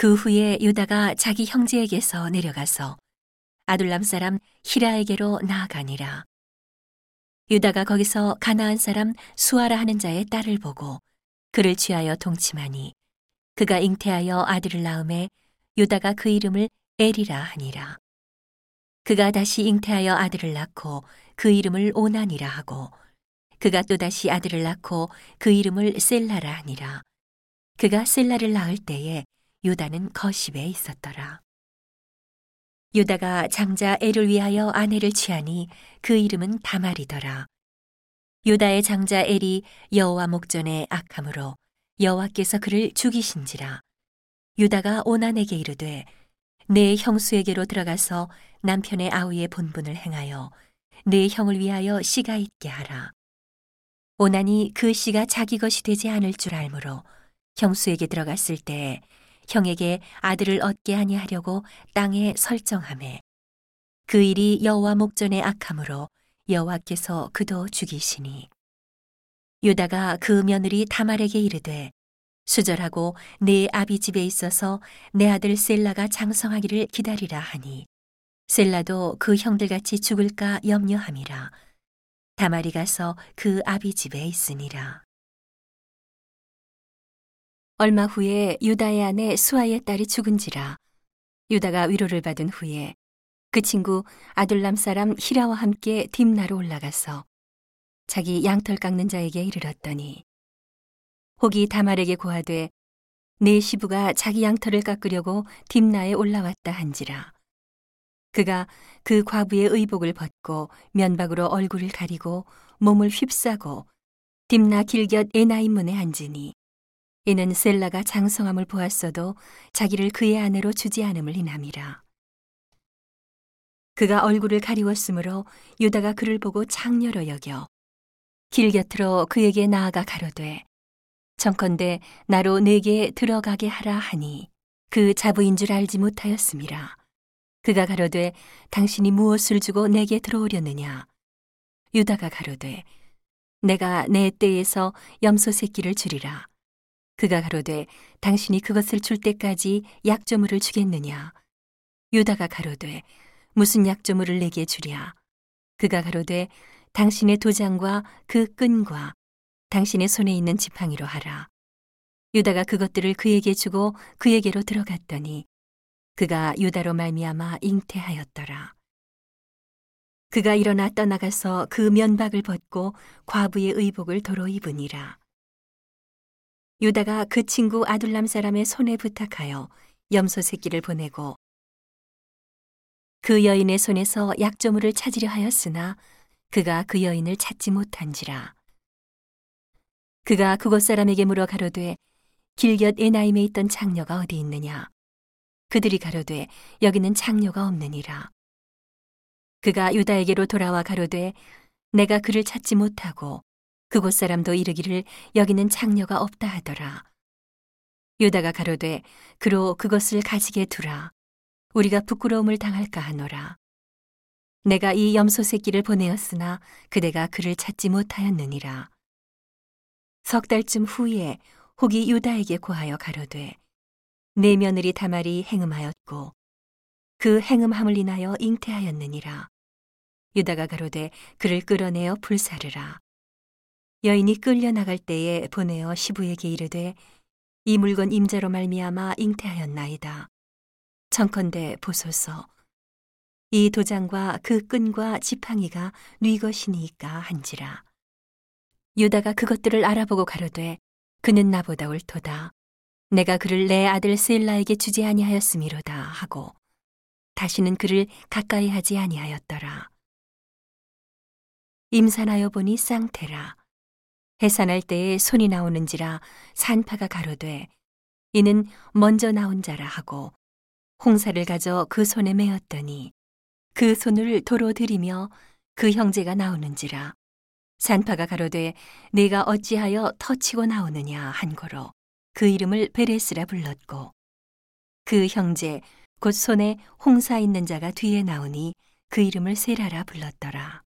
그 후에 유다가 자기 형제에게서 내려가서 아둘람 사람 히라에게로 나아가니라. 유다가 거기서 가나안 사람 수아라 하는 자의 딸을 보고 그를 취하여 동침하니 그가 잉태하여 아들을 낳음에 유다가 그 이름을 에리라 하니라. 그가 다시 잉태하여 아들을 낳고 그 이름을 오난이라 하고 그가 또다시 아들을 낳고 그 이름을 셀라라 하니라. 그가 셀라를 낳을 때에 유다는 거십에 있었더라. 유다가 장자 애를 위하여 아내를 취하니 그 이름은 다말이더라. 유다의 장자 엘이 여호와 목전에 악함으로 여호와께서 그를 죽이신지라. 유다가 오난에게 이르되 내 형수에게로 들어가서 남편의 아우의 본분을 행하여 내 형을 위하여 씨가 있게 하라. 오난이 그 씨가 자기 것이 되지 않을 줄 알므로 형수에게 들어갔을 때 형에게 아들을 얻게 아니하려고 땅에 설정함에 그 일이 여호와 목전에 악함으로 여호와께서 그도 죽이시니. 유다가 그 며느리 다말에게 이르되 수절하고 내 아비 집에 있어서 내 아들 셀라가 장성하기를 기다리라 하니 셀라도 그 형들같이 죽을까 염려함이라. 다말이 가서 그 아비 집에 있으니라 얼마 후에 유다의 아내 수아의 딸이 죽은지라. 유다가 위로를 받은 후에 그 친구 아둘람 사람 히라와 함께 딥나로 올라가서 자기 양털 깎는 자에게 이르렀더니 혹이 다말에게 고하되 내 시부가 자기 양털을 깎으려고 딥나에 올라왔다 한지라. 그가 그 과부의 의복을 벗고 면박으로 얼굴을 가리고 몸을 휩싸고 딥나 길곁 에나임 문에 앉으니 이는 셀라가 장성함을 보았어도 자기를 그의 아내로 주지 않음을 인함이라. 그가 얼굴을 가리웠으므로 유다가 그를 보고 창녀로 여겨 길 곁으로 그에게 나아가 가로되 정컨대 나로 내게 들어가게 하라 하니 그 자부인 줄 알지 못하였음이라 그가 가로되 당신이 무엇을 주고 내게 들어오려느냐? 유다가 가로되 내가 내 때에서 염소 새끼를 주리라 그가 가로되 당신이 그것을 줄 때까지 약조물을 주겠느냐 유다가 가로되 무슨 약조물을 내게 주랴. 그가 가로되 당신의 도장과 그 끈과 당신의 손에 있는 지팡이로 하라. 유다가 그것들을 그에게 주고 그에게로 들어갔더니 그가 유다로 말미암아 잉태하였더라. 그가 일어나 떠나가서 그 면박을 벗고 과부의 의복을 도로 입으니라. 유다가 그 친구 아둘람 사람의 손에 부탁하여 염소 새끼를 보내고 그 여인의 손에서 약조물을 찾으려 하였으나 그가 그 여인을 찾지 못한지라. 그가 그곳 사람에게 물어 가로되 길곁 에나임에 있던 장녀가 어디 있느냐? 그들이 가로되 여기는 장녀가 없느니라. 그가 유다에게로 돌아와 가로되 내가 그를 찾지 못하고 그곳 사람도 이르기를 여기는 장녀가 없다 하더라. 유다가 가로되 그로 그것을 가지게 두라. 우리가 부끄러움을 당할까 하노라. 내가 이 염소 새끼를 보내었으나 그대가 그를 찾지 못하였느니라. 석 달쯤 후에 혹이 유다에게 고하여 가로되 내 며느리 다말이 행음하였고 그 행음함을 인하여 잉태하였느니라. 유다가 가로되 그를 끌어내어 불사르라. 여인이 끌려 나갈 때에 보내어 시부에게 이르되 이 물건 임자로 말미암아 잉태하였나이다. 청컨대 보소서. 이 도장과 그 끈과 지팡이가 뉘 것이니까 한지라. 유다가 그것들을 알아보고 가로되 그는 나보다 옳도다. 내가 그를 내 아들 셀라에게 주지 아니하였음이로다 하고 다시는 그를 가까이 하지 아니하였더라. 임산하여 보니 쌍태라. 해산할 때에 손이 나오는지라 산파가 가로되 이는 먼저 나온 자라 하고 홍사를 가져 그 손에 메었더니 그 손을 도로 들이며 그 형제가 나오는지라 산파가 가로되 내가 어찌하여 터치고 나오느냐 한 거로 그 이름을 베레스라 불렀고 그 형제 곧 손에 홍사 있는 자가 뒤에 나오니 그 이름을 세라라 불렀더라.